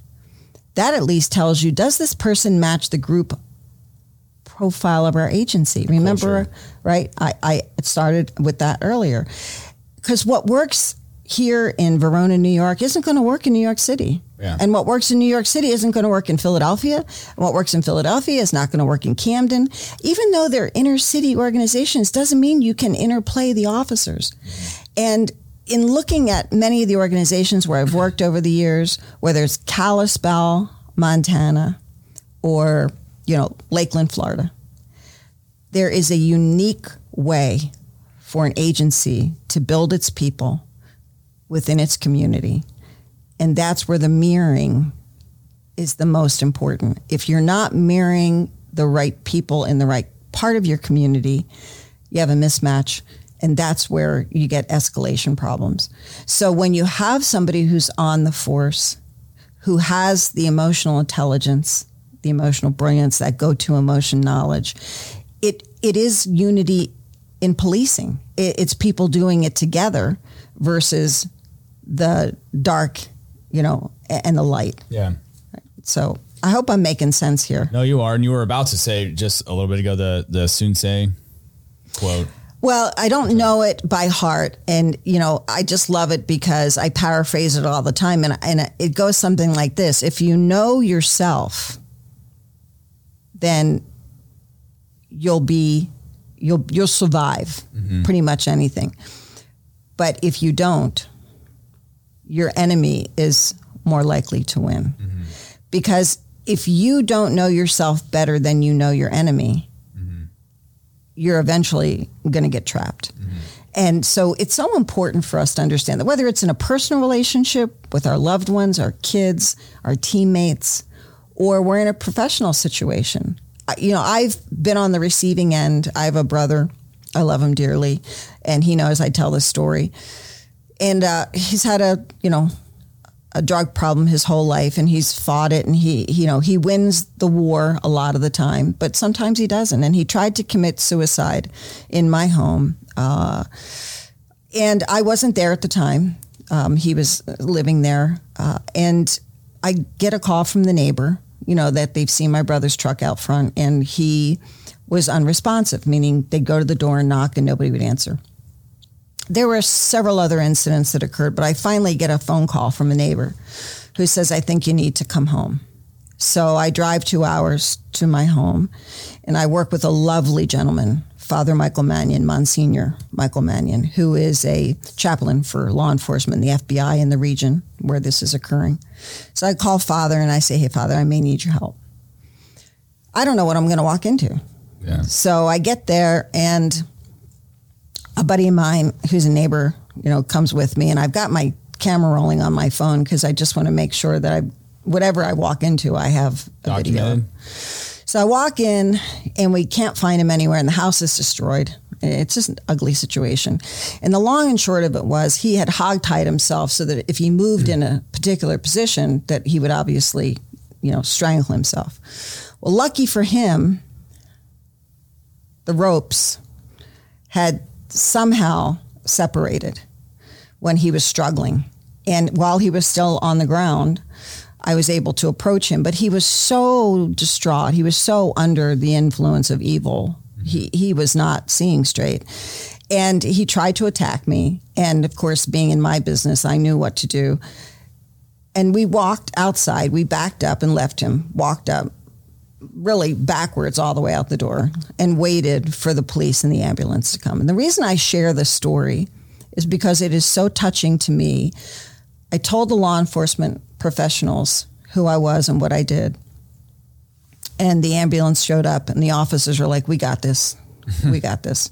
That at least tells you does this person match the group profile of our agency? Remember, Culture. right? I, I started with that earlier. Because what works here in Verona, New York, isn't going to work in New York City. Yeah. And what works in New York City isn't going to work in Philadelphia. And what works in Philadelphia is not going to work in Camden. Even though they're inner city organizations, doesn't mean you can interplay the officers. And in looking at many of the organizations where I've worked over the years, whether it's Kalispell, Montana, or you know Lakeland, Florida, there is a unique way for an agency to build its people within its community. And that's where the mirroring is the most important. If you're not mirroring the right people in the right part of your community, you have a mismatch. And that's where you get escalation problems. So when you have somebody who's on the force, who has the emotional intelligence, the emotional brilliance, that go to emotion knowledge, it, it is unity in policing. It, it's people doing it together versus the dark, you know, and the light. Yeah. So I hope I'm making sense here. No, you are. And you were about to say just a little bit ago the the Sun Tzu quote. Well, I don't know it by heart, and you know, I just love it because I paraphrase it all the time, and and it goes something like this: If you know yourself, then you'll be you'll you'll survive mm-hmm. pretty much anything. But if you don't, your enemy is more likely to win, because if you don't know yourself better than you know your enemy, you're eventually going to get trapped. And so it's so important for us to understand that whether it's in a personal relationship with our loved ones, our kids, our teammates, or we're in a professional situation. You know, I've been on the receiving end. I have a brother. I love him dearly. And he knows I tell this story. And uh, he's had a, you know, a drug problem his whole life and he's fought it and he you know he wins the war a lot of the time but sometimes he doesn't. And he tried to commit suicide in my home uh, and I wasn't there at the time. Um, he was living there uh, and I get a call from the neighbor you know that they've seen my brother's truck out front and he was unresponsive meaning they'd go to the door and knock and nobody would answer there were several other incidents that occurred, but I finally get a phone call from a neighbor who says, I think you need to come home. So I drive two hours to my home and I work with a lovely gentleman, Father Michael Mannion, Monsignor Michael Mannion, who is a chaplain for law enforcement, the FBI in the region where this is occurring. So I call Father and I say, Hey, Father, I may need your help. I don't know what I'm going to walk into. Yeah. So I get there and a buddy of mine who's a neighbor, you know, comes with me and I've got my camera rolling on my phone because I just want to make sure that I, whatever I walk into, I have a video. Documented. So I walk in and we can't find him anywhere and the house is destroyed. It's just an ugly situation. And the long and short of it was he had hogtied himself so that if he moved in a particular position that he would obviously, you know, strangle himself. Well, lucky for him, the ropes had somehow separated when he was struggling. And while he was still on the ground, I was able to approach him, but he was so distraught. He was so under the influence of evil He he was not seeing straight. And he tried to attack me. And of course, being in my business, I knew what to do. And we walked outside. We backed up and left him, walked up really backwards all the way out the door and waited for the police and the ambulance to come. And the reason I share this story is because it is so touching to me. I told the law enforcement professionals who I was and what I did. And the ambulance showed up and the officers were like, "We got this. we got this."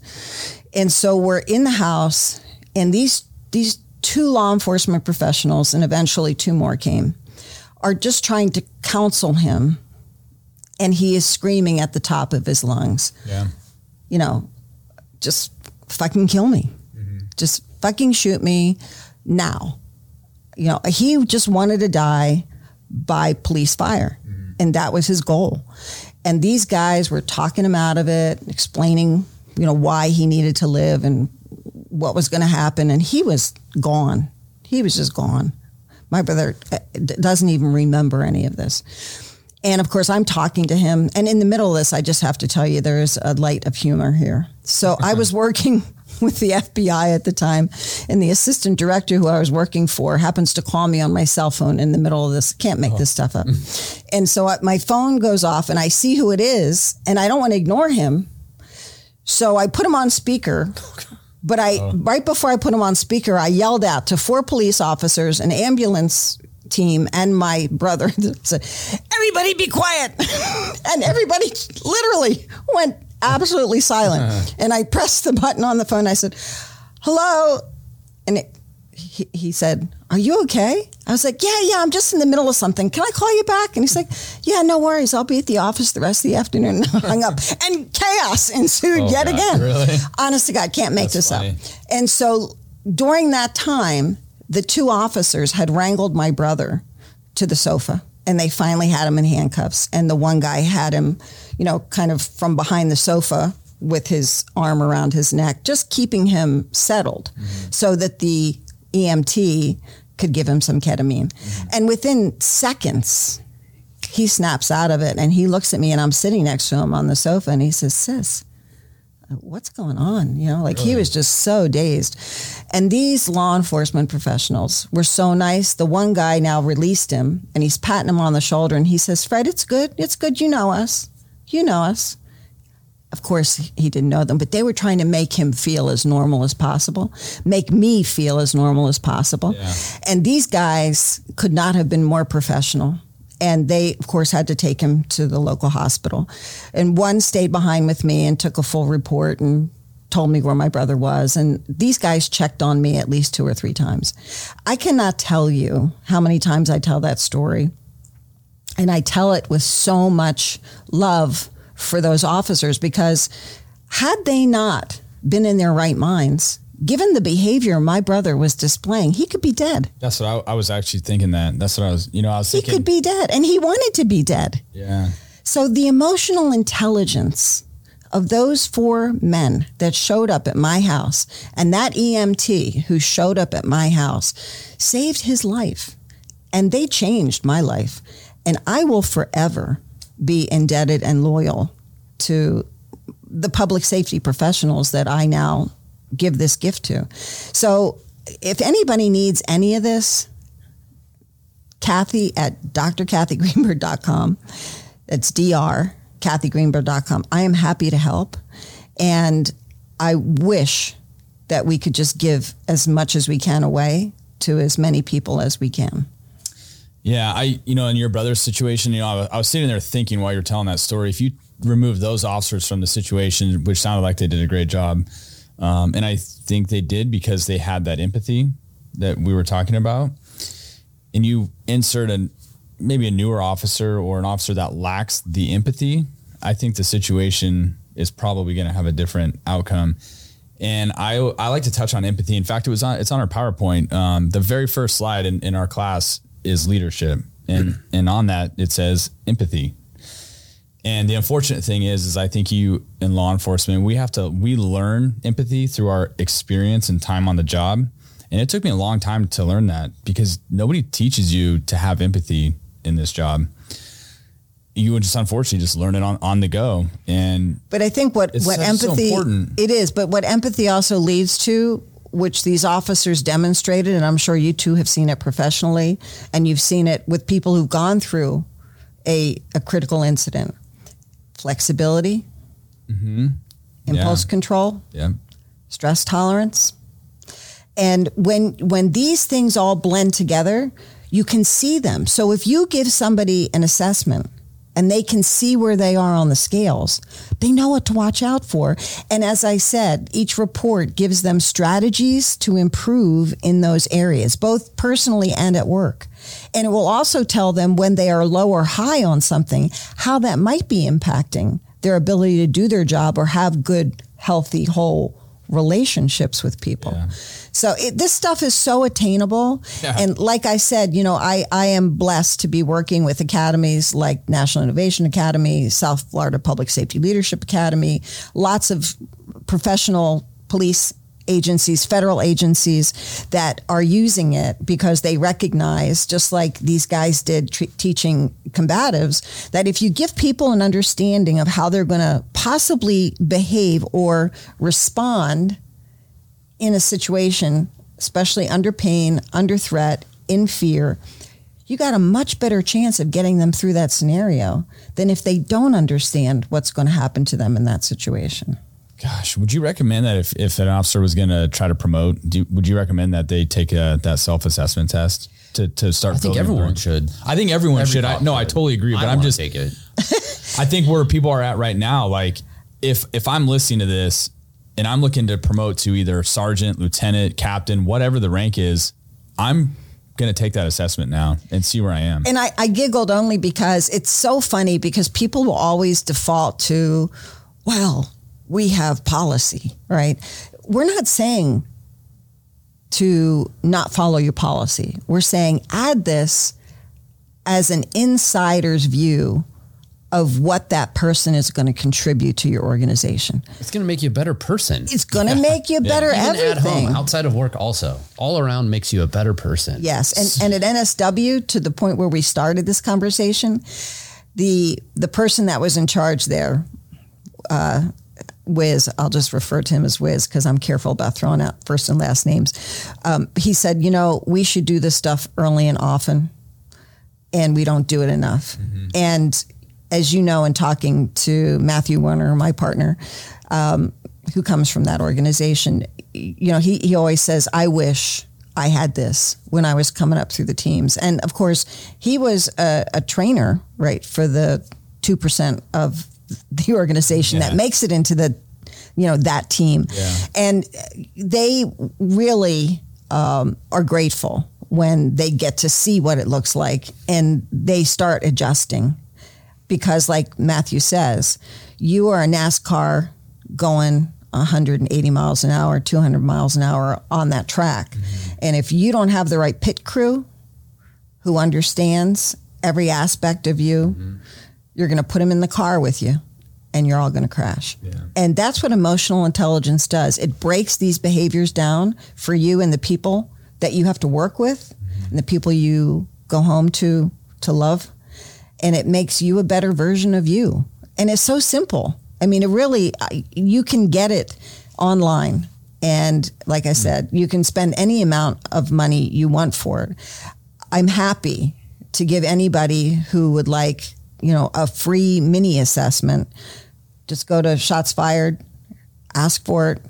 And so we're in the house and these these two law enforcement professionals and eventually two more came are just trying to counsel him and he is screaming at the top of his lungs. Yeah. You know, just fucking kill me. Just fucking shoot me now. You know, he just wanted to die by police fire. And that was his goal. And these guys were talking him out of it, explaining, you know, why he needed to live and what was going to happen. And he was gone. He was just gone. My brother uh, doesn't even remember any of this. And of course, I'm talking to him. And in the middle of this, I just have to tell you there is a light of humor here. So I was working with the FBI at the time, and the assistant director who I was working for happens to call me on my cell phone in the middle of this. Can't make this stuff up. Oh. And so I, my phone goes off, and I see who it is, and I don't want to ignore him. So I put him on speaker. But I, oh. right before I put him on speaker, I yelled out to four police officers, an ambulance team, and my brother, said, "Everybody, be quiet!" and everybody literally went absolutely silent. Uh-huh. and I pressed the button on the phone. I said, "Hello," and it, he, he said, "Are you okay?" I was like, "Yeah, yeah, I'm just in the middle of something. Can I call you back?" And he's like, "Yeah, no worries. I'll be at the office the rest of the afternoon." And hung up, and chaos ensued Oh, yet God, again. really? Honest to God, can't make That's this funny. up. And so during that time, the two officers had wrangled my brother to the sofa and they finally had him in handcuffs. And the one guy had him, you know, kind of from behind the sofa with his arm around his neck, just keeping him settled mm-hmm. so that the EMT could give him some ketamine. Mm-hmm. And within seconds, he snaps out of it and he looks at me and I'm sitting next to him on the sofa and he says, Sis, what's going on? You know, like he was just so dazed. And these law enforcement professionals were so nice. The one guy now released him and he's patting him on the shoulder and he says, Fred, it's good. It's good. You know us. You know us. Of course, he didn't know them, but they were trying to make him feel as normal as possible, make me feel as normal as possible. Yeah. And these guys could not have been more professional. And they, of course, had to take him to the local hospital. And one stayed behind with me and took a full report and told me where my brother was. And these guys checked on me at least two or three times. I cannot tell you how many times I tell that story. And I tell it with so much love for those officers because had they not been in their right minds, given the behavior my brother was displaying, he could be dead. That's what I, I was actually thinking. That that's what I was. You know, I was He could be dead, and he wanted to be dead. Yeah. So the emotional intelligence of those four men that showed up at my house and that EMT who showed up at my house saved his life. And they changed my life. And I will forever be indebted and loyal to the public safety professionals that I now give this gift to. So if anybody needs any of this, Cathy at drcathygreenberg.com. It's dr cathygreenberg.com. I am happy to help. And I wish that we could just give as much as we can away to as many people as we can. Yeah, I you know in your brother's situation, you know, I was, I was sitting there thinking while you're telling that story. If you remove those officers from the situation, which sounded like they did a great job, um, and I think they did because they had that empathy that we were talking about, and you insert a maybe a newer officer or an officer that lacks the empathy, I think the situation is probably going to have a different outcome. And I I like to touch on empathy. In fact, it was on it's on our PowerPoint. Um, the very first slide in, in our class is leadership, and and on that it says empathy. And the unfortunate thing is, is I think you in law enforcement we have to we learn empathy through our experience and time on the job. And it took me a long time to learn that because nobody teaches you to have empathy in this job you would just unfortunately just learn it on, on the go. And But I think what what so- so empathy important. it is, but what empathy also leads to, which these officers demonstrated, and I'm sure you too have seen it professionally, and you've seen it with people who've gone through a a critical incident, flexibility, mm-hmm. impulse Yeah. control, yeah, stress tolerance. And when when these things all blend together, you can see them. So if you give somebody an assessment and they can see where they are on the scales, they know what to watch out for. And as I said, each report gives them strategies to improve in those areas, both personally and at work. And it will also tell them when they are low or high on something, how that might be impacting their ability to do their job or have good, healthy, whole relationships with people. So it, this stuff is so attainable. Yeah. And like I said, you know, I, I am blessed to be working with academies like National Innovation Academy, South Florida Public Safety Leadership Academy, lots of professional police agencies, federal agencies that are using it because they recognize, just like these guys did tre- teaching combatives, that if you give people an understanding of how they're going to possibly behave or respond in a situation, especially under pain, under threat, in fear, you got a much better chance of getting them through that scenario than if they don't understand what's going to happen to them in that situation. Gosh, would you recommend that if, if an officer was going to try to promote, do, would you recommend that they take a, that self assessment test to, to start? I think everyone their- should. I think everyone Every should. I, cop no, I totally agree. But I I'm just, take it. I think where people are at right now, like if if I'm listening to this and I'm looking to promote to either sergeant, lieutenant, captain, whatever the rank is, I'm going to take that assessment now and see where I am. And I, I giggled only because it's so funny because people will always default to, well, we have policy, right? We're not saying to not follow your policy. We're saying add this as an insider's view of what that person is going to contribute to your organization. It's going to make you a better person. It's going to make you a better Even everything. at home, outside of work, also all around makes you a better person. Yes, and and at NSW, to the point where we started this conversation, the the person that was in charge there, uh, Wiz, I'll just refer to him as Wiz because I'm careful about throwing out first and last names. Um, he said, you know, we should do this stuff early and often, and we don't do it enough. And as you know, in talking to Matthew Warner, my partner, um, who comes from that organization, you know, he, he always says, I wish I had this when I was coming up through the teams. And of course, he was a, a trainer, right, for the 2% of the organization Yeah. that makes it into the, you know, that team. Yeah. And they really um, are grateful when they get to see what it looks like and they start adjusting because like Matthew says, you are a NASCAR going 180 miles an hour, 200 miles an hour on that track. And if you don't have the right pit crew who understands every aspect of you, you're going to put them in the car with you and you're all going to crash. And that's what emotional intelligence does. It breaks these behaviors down for you and the people that you have to work with mm-hmm. and the people you go home to to love and it makes you a better version of you. And it's so simple. I mean, it really, I- you can get it online. And like I mm-hmm. said, you can spend any amount of money you want for it. I'm happy to give anybody who would like, you know, a free mini assessment. Just go to Shots Fired, ask for it,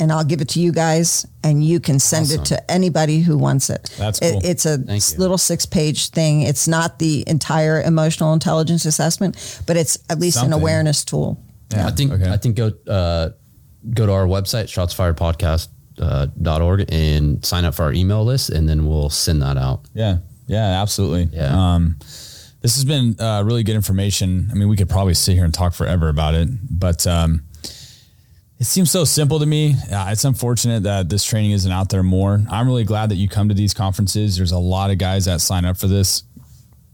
and I'll give it to you guys, and you can send it to anybody who wants it. That's It- it's a Thank you. little six page thing. It's not the entire emotional intelligence assessment, but it's at least Something. an awareness tool. Yeah, I think okay. I think go uh, go to our website shotsfiredpodcast uh, dot org and sign up for our email list, and then we'll send that out. Yeah, yeah, absolutely. Yeah. Um, this has been uh, really good information. I mean, we could probably sit here and talk forever about it, but um, it seems so simple to me. Uh, it's unfortunate that this training isn't out there more. I'm really glad that you come to these conferences. There's a lot of guys that sign up for this,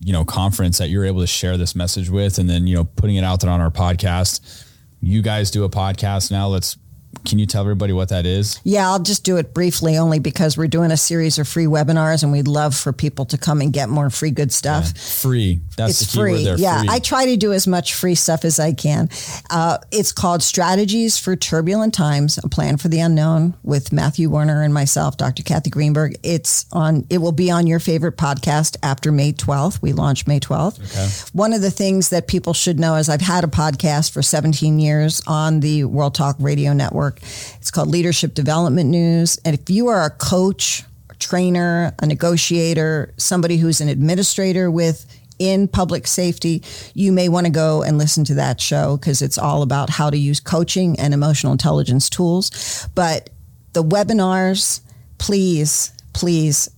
you know, conference that you're able to share this message with, and then you know, putting it out there on our podcast. You guys do a podcast now. Let's can you tell everybody what that is? Yeah, I'll just do it briefly only because we're doing a series of free webinars and we'd love for people to come and get more free good stuff. Free. That's it's the key word free. there. Yeah, free. I try to do as much free stuff as I can. Uh, it's called Strategies for Turbulent Times: A Plan for the Unknown with Matthew Werner and myself, Dr. Cathy Greenberg. It's on. It will be on your favorite podcast after May twelfth. We launch May twelfth. Okay. One of the things that people should know is I've had a podcast for 17 years on the World Talk Radio Network. It's called Leadership Development News, and if you are a coach. a Trainer, a negotiator, somebody who's an administrator with in public safety, you may want to go and listen to that show because it's all about how to use coaching and emotional intelligence tools. But the webinars, please, please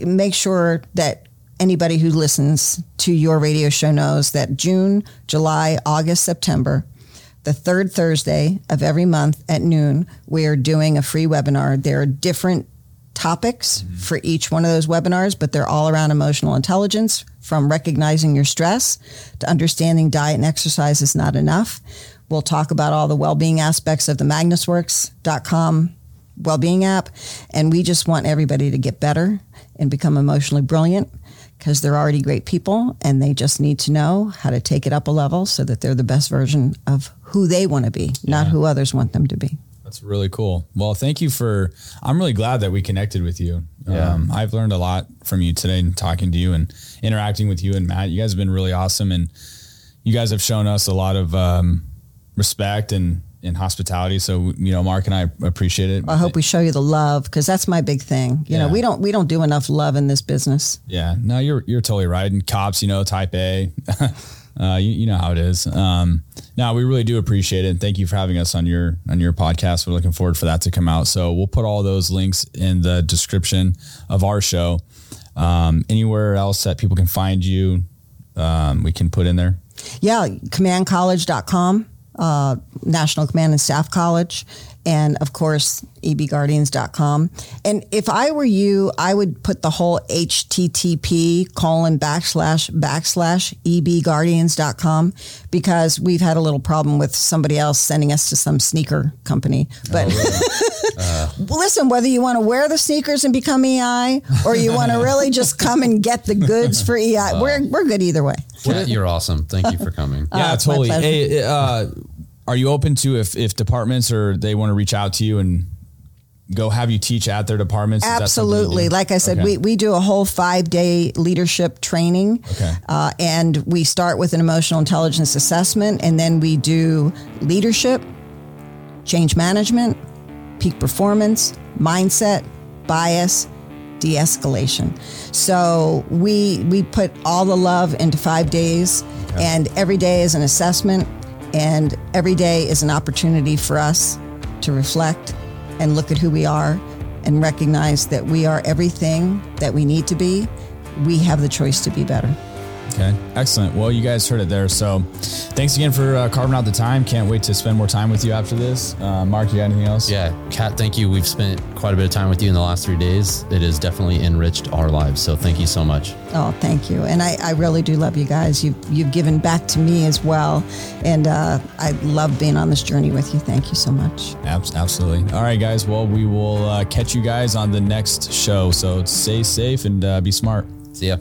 make sure that anybody who listens to your radio show knows that June, July, August, September, the third Thursday of every month at noon, we are doing a free webinar. There are different topics mm-hmm. for each one of those webinars, but they're all around emotional intelligence from recognizing your stress to understanding diet and exercise is not enough. We'll talk about all the well-being aspects of the magnusworks.com well-being app and we just want everybody to get better and become emotionally brilliant because they're already great people and they just need to know how to take it up a level so that they're the best version of who they want to be, not who others want them to be. That's really cool. Well, thank you for. I'm really glad that we connected with you. Yeah. Um, I've learned a lot from you today and talking to you and interacting with you and Matt. You guys have been really awesome, and you guys have shown us a lot of um, respect and, and hospitality. So you know, Mark and I appreciate it. I hope we show you the love because that's my big thing. You know, we don't we don't do enough love in this business. Yeah, no, you're you're totally right. And cops, you know, type A, uh, you, you know how it is. Um, no, we really do appreciate it, and thank you for having us on your on your podcast. We're looking forward for that to come out. So we'll put all those links in the description of our show. Um, anywhere else that people can find you, um, we can put in there. Yeah, commandcollege.com, uh, National Command and Staff College, and of course, ebguardians.com. And if I were you, I would put the whole HTTP colon backslash backslash ebguardians.com because we've had a little problem with somebody else sending us to some sneaker company. But Well, listen, whether you want to wear the sneakers and become EI or you want to really just come and get the goods for EI, we're, we're good either way. Kat, you're awesome. Thank you for coming. Yeah, it's my totally. Hey, uh, are you open to if if departments or they want to reach out to you and go have you teach at their departments? Is that something that Absolutely. Like I said, Okay. we, we do a whole five day leadership training. Okay. Uh, and we start with an emotional intelligence assessment, and then we do leadership, change management, peak performance, mindset, bias, de escalation. So we, we put all the love into five days, and every day is an assessment, and every day is an opportunity for us to reflect and look at who we are and recognize that we are everything that we need to be. We have the choice to be better. Okay, excellent. Well, you guys heard it there. So, thanks again for uh, carving out the time. Can't wait to spend more time with you after this. Uh, Mark, you got anything else? Yeah, Kat, thank you. We've spent quite a bit of time with you in the last three days. It has definitely enriched our lives. So thank you so much. Oh, thank you. And I, I really do love you guys. You've, you've given back to me as well. And uh, I love being on this journey with you. Thank you so much. Absolutely. All right, guys. Well, we will uh, catch you guys on the next show. So stay safe and uh, be smart. See ya.